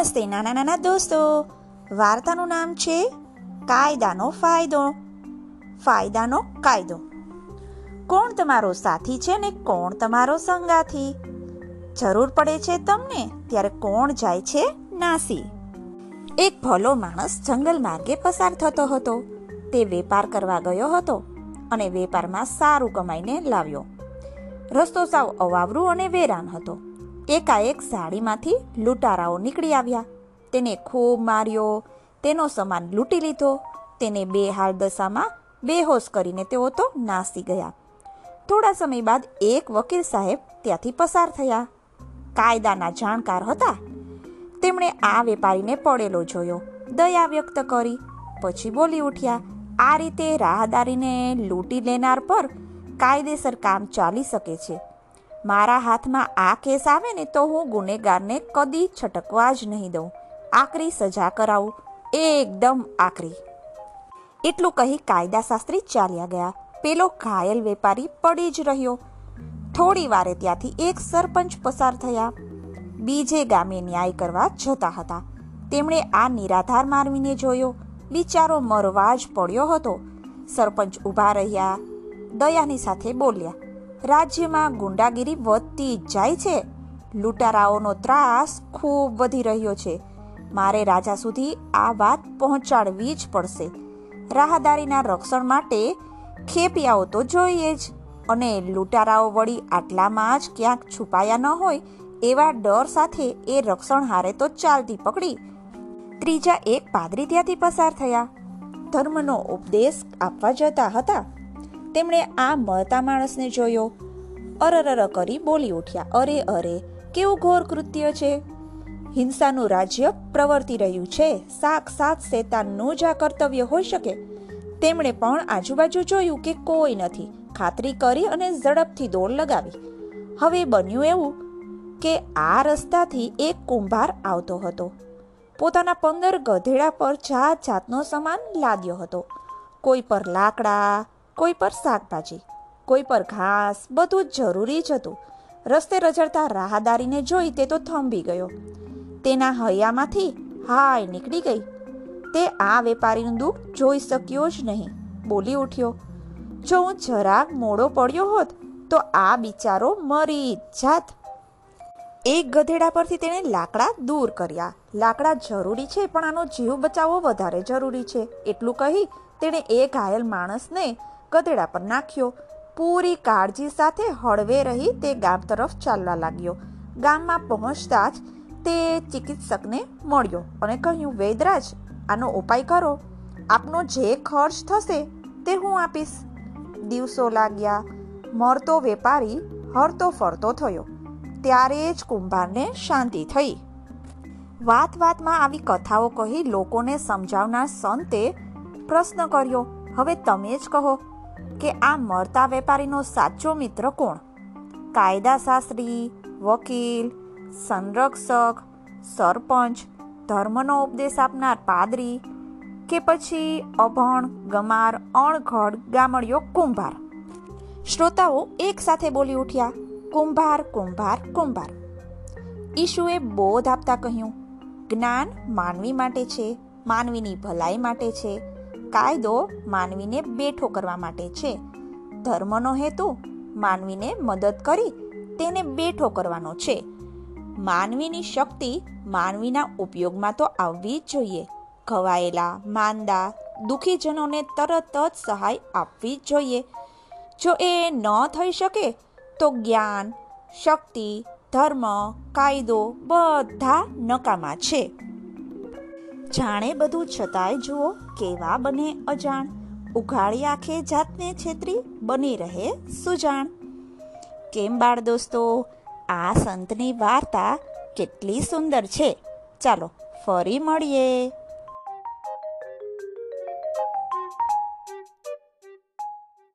નમસ્તે, નાના નાના દોસ્તો. વાર્તાનું નામ છે કાયદાનો ફાયદો. ફાયદાનો કાયદો. કોણ તમારો સાથી છે ને કોણ તમારો સંગાથી? જરૂર પડે છે તમને ત્યારે કોણ જાય છે નાસી? એક ભલો માણસ જંગલ માર્ગે પસાર થતો હતો. તે વેપાર કરવા ગયો હતો અને વેપારમાં સારું કમાઈને લાવ્યો. રસ્તો સાવ અવાવરું અને વેરાન હતો. એકાએક સાડીમાંથી લૂંટારાઓ નીકળી આવ્યા. તેને ખૂબ માર્યો, તેનો સામાન લૂંટી લીધો, તેને બે હાલ દશામાં બેહોશ કરીને તેઓ તો નાસી ગયા. થોડા સમય બાદ એક વકીલ સાહેબ ત્યાંથી પસાર થયા. કાયદાના જાણકાર હતા. તેમણે આ વેપારીને પડેલો જોયો, દયા વ્યક્ત કરી, પછી બોલી ઉઠ્યા, આ રીતે રાહદારીને લૂંટી લેનાર પર કાયદેસર કામ ચાલી શકે છે. મારા હાથમાં આ કેસ આવે ને તો હું ગુનેગારને કદી છટકવા જ નહીં દઉં. આકરી સજા કરાવું. એકદમ આકરી. એટલું કહી કાયદાશાસ્ત્રી ચાલ્યા ગયા. પેલો ઘાયલ વેપારી પડી જ રહ્યો. થોડી વારે ત્યાંથી એક સરપંચ પસાર થયા. બીજે ગામે ન્યાય કરવા જતા હતા. તેમણે આ નિરાધાર માનવીને જોયો. બિચારો મરવા જ પડ્યો હતો. સરપંચ ઊભા રહ્યા. દયાની સાથે બોલ્યા રાજ્યમાં ગુંડાગીરી વધતી જાય છે. લૂંટારાઓનો ત્રાસ ખૂબ વધી રહ્યો છે. મારે રાજા સુધી આ વાત પહોંચાડવી જ પડશે. રાહદારીના રક્ષણ માટે ખેપિયાઓ તો જોઈએ જ. અને લૂંટારાઓ વળી આટલામાં જ ક્યાંક છુપાયા ન હોય, એવા ડર સાથે એ રક્ષણ હારે તો ચાલતી પકડી. ત્રીજા એક પાદરી ત્યાંથી પસાર થયા. ધર્મનો ઉપદેશ આપવા જતા હતા. તેમણે આ મળતા માણસને જોયો. અરરર કરી બોલી ઉઠ્યા, અરે અરે, કેવું ઘોર કૃત્ય છે? હિંસાનું રાજ્ય પ્રવર્તી રહ્યું છે. સાક્ષાત શેતાનનું જ આ કર્તવ્ય હોઈ શકે. તેમણે પણ આજુબાજુ જોયું કે કોઈ નથી. ખાતરી કરી અને ઝડપથી દોડ લગાવી. હવે બન્યું એવું કે આ રસ્તાથી એક કુંભાર આવતો હતો. પોતાના પંદર ગધેડા પર જાત જાતનો સામાન લાદ્યો હતો. કોઈ પર લાકડા કોઈ પર શાકભાજી, કોઈ પર ઘાસ, બધું જરૂરી જ હતું. રસ્તે રજડતા રાહદારીને જોઈ તે તો થંભી ગયો. તેના હૈયામાંથી હાય નીકળી ગઈ. તે આ વેપારીનું દુઃખ જોઈ શક્યો જ નહીં. બોલી ઉઠ્યો, જો હું જરાક મોડો પડ્યો હોત, તો આ બિચારો મરી જાત. એક ગધેડા પરથી તેણે લાકડા દૂર કર્યા. લાકડા જરૂરી છે, પણ આનો જીવ બચાવવો વધારે જરૂરી છે. એટલું કહી તેણે એ ઘાયલ માણસને ગધેડા પર નાખ્યો. પૂરી કાળજી સાથે હળવે રહી તે ગામ તરફ ચાલવા લાગ્યો. ગામમાં પહોંચતા જ તે ચિકિત્સકને મળ્યો અને કહ્યું, વૈદરાજ, આનો ઉપાય કરો. આપનો જે ખર્ચ થશે તે હું આપીશ. દિવસો લાગ્યા. મરતો વેપારી હરતો ફરતો થયો. ત્યારે જ કુંભારને શાંતિ થઈ. વાત વાતમાં આવી કથાઓ કહી લોકોને સમજાવનાર સંતે પ્રશ્ન કર્યો, હવે તમે જ કહો કે આ મળતા વેપારીનો સાચો મિત્ર કોણ? કાયદાશાસ્ત્રી, વકીલ, સંરક્ષક, સરપંચ, ધર્મનો ઉપદેશ આપનાર પાદરી કે પછી અભણ, ગમાર, અણઘડ, ગામડિયો, કુંભાર? શ્રોતાઓ એક સાથે બોલી ઉઠ્યા, કુંભાર કુંભાર કુંભાર. ઈશુએ બોધ આપતા કહ્યું, જ્ઞાન માનવી માટે છે, માનવીની ભલાઈ માટે છે કાયદો માનવીને બેઠો કરવા માટે છે. ધર્મનો હેતુ માનવીને મદદ કરી તેને બેઠો કરવાનો છે. માનવીની શક્તિ માનવીના ઉપયોગમાં તો આવવી જ જોઈએ. ઘવાયેલા, માંદા, દુઃખીજનોને તરત જ સહાય આપવી જ જોઈએ. જો એ ન થઈ શકે, તો જ્ઞાન, શક્તિ, ધર્મ, કાયદો બધા નકામા છે. જાણે બધું છતાંય જુઓ કેવા બને અજાણ? ઉઘાડી આંખે જાતને છેતરી બની રહે સુજાણ. કેમ બાળ દોસ્તો? આ સંતની વાર્તા કેટલી સુંદર છે. ચાલો ફરી મળીએ.